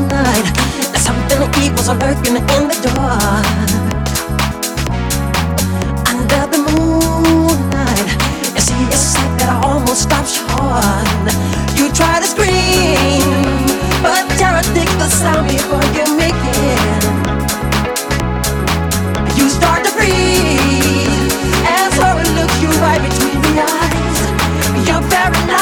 tonight. That something evil's lurking in the dark. Under the moonlight You see a sight that almost stops your heart You try to scream But you're terror takes the sound before you make it. You start to freeze As her looks you right between the eyes. You're paralyzed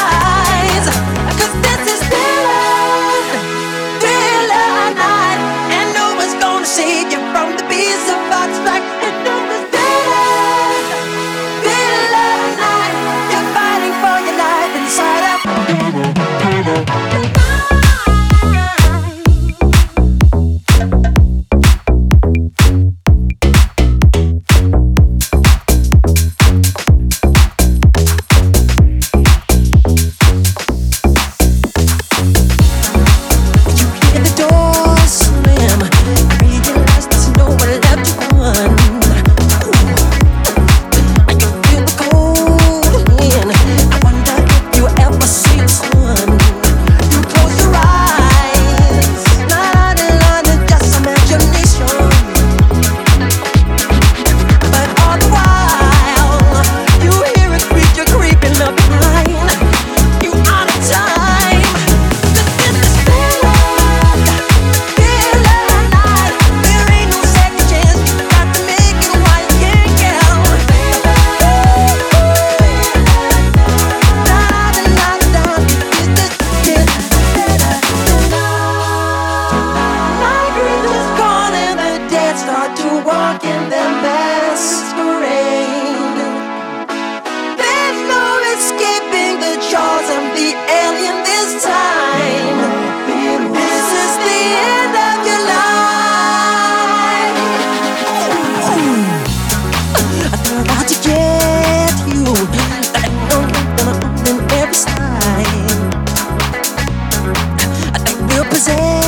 Say.